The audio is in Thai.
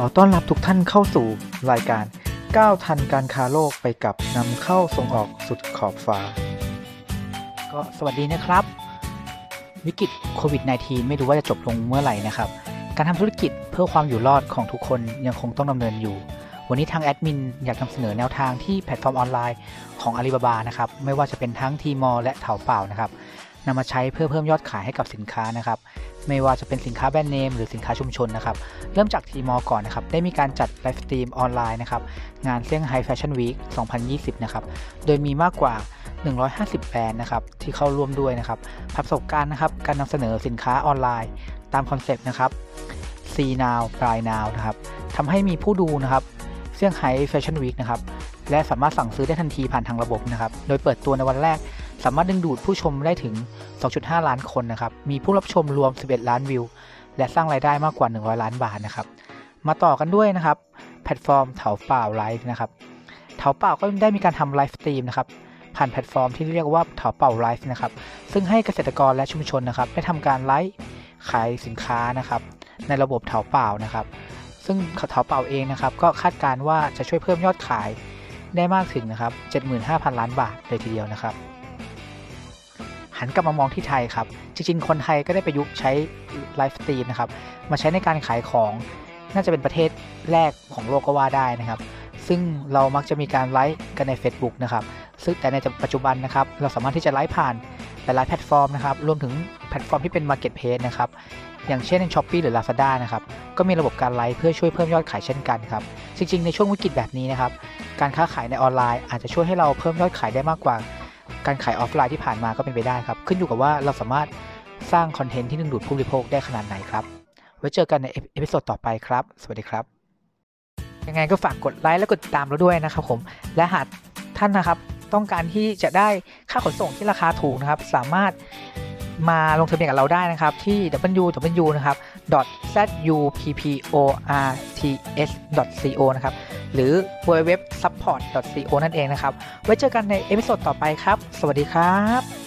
ขอต้อนรับทุกท่านเข้าสู่รายการก้าวทันการค้าโลกไปกับนำเข้าส่งออกสุดขอบฟ้า ก็สวัสดีนะครับ วิกฤตโควิด -19 ไม่รู้ว่าจะจบลงเมื่อไหร่นะครับ การทำธุรกิจเพื่อความอยู่รอดของทุกคนยังคงต้องดำเนินอยู่ วันนี้ทางแอดมินอยากนำเสนอแนวทางที่แพลตฟอร์มออนไลน์ของ Alibaba นะครับ ไม่ว่าจะเป็นทั้ง Tmall และ Taobao นะครับ นำมาใช้เพื่อเพิ่มยอดขายให้กับสินค้านะครับ ไม่ว่าจะเป็นสินค้าแบรนด์เนมหรือสินค้าชุมชนนะครับ เริ่มจาก Tmall ก่อนนะครับ ได้มีการจัดไลฟ์สตรีมออนไลน์นะครับ งานเซี่ยงไฮ้แฟชั่นวีค2020 นะครับ โดยมีมากกว่า 150 แบรนด์นะครับ ที่เข้าร่วมด้วยนะครับ ประสบการณ์นะครับ การนำเสนอสินค้าออนไลน์ ตามคอนเซปต์นะครับ See now buy now นะครับทำให้มีผู้ดูนะครับเซี่ยงไฮ้แฟชั่นวีคนะครับ และสามารถสั่งซื้อได้ทันทีผ่านทางระบบนะครับ โดยเปิดตัวในวันแรก สามารถดึงดูดผู้ชมได้ถึง 2.5 ล้านคนนะครับ มีผู้รับชมรวม 11 ล้านวิว และสร้างรายได้มากกว่า 100 ล้านบาทนะครับ มาต่อกันด้วยนะครับ แพลตฟอร์มเถาเป่าไลฟ์นะครับ เถาเป่าก็ได้มีการทำไลฟ์สตรีมนะครับ ผ่านแพลตฟอร์มที่เรียกว่าเถาเป่าไลฟ์นะครับ ซึ่งให้เกษตรกรและชุมชนนะครับได้ทำการไลฟ์ขายสินค้านะครับ ในระบบเถาเป่านะครับ ซึ่งเถาเป่าเองนะครับ ก็คาดการณ์ว่าจะช่วยเพิ่มยอดขายได้มากถึงนะครับ 75,000 ล้านบาทเลยทีเดียวนะครับ หันกลับมามองที่ไทยครับ จริงๆ คนไทยก็ได้ประยุกต์ใช้ไลฟ์สตรีมนะครับ มาใช้ในการขายของ น่าจะเป็นประเทศแรกของโลกก็ว่าได้นะครับ ซึ่งเรามักจะมีการไลฟ์กันใน Facebook นะครับ ซึ่งแต่ในปัจจุบันนะครับ เราสามารถที่จะไลฟ์ผ่านหลายๆแพลตฟอร์มนะครับ รวมถึงแพลตฟอร์มที่เป็น Marketplace นะครับ อย่างเช่นใน Shopee หรือ Lazada นะครับ ก็มีระบบการไลฟ์เพื่อช่วยเพิ่มยอดขายเช่นกันครับ จริงๆ ในช่วงวิกฤตแบบนี้นะครับ การค้าขายในออนไลน์อาจจะช่วยให้เราเพิ่มยอดขายได้มากกว่า การขายออฟไลน์ที่ผ่านมาก็เป็นไปได้ครับ ขึ้นอยู่กับว่าเราสามารถสร้างคอนเทนต์ที่ดึงดูดผู้บริโภคได้ขนาดไหนครับ ไว้เจอกันใน episode ต่อไปครับ สวัสดีครับ ยังไงก็ฝากกดไลค์และกดติดตามเราด้วยนะครับผม และหากท่านนะครับ ต้องการที่จะได้ค่าขนส่งที่ราคาถูกนะครับ สามารถมาลงทะเบียนกับเราได้นะครับ ที่ www นะครับ .zupports.co นะครับ หรือ www.support.co นั่นเองนะครับ ไว้เจอกันในเอพิโซดต่อไปครับ สวัสดีครับ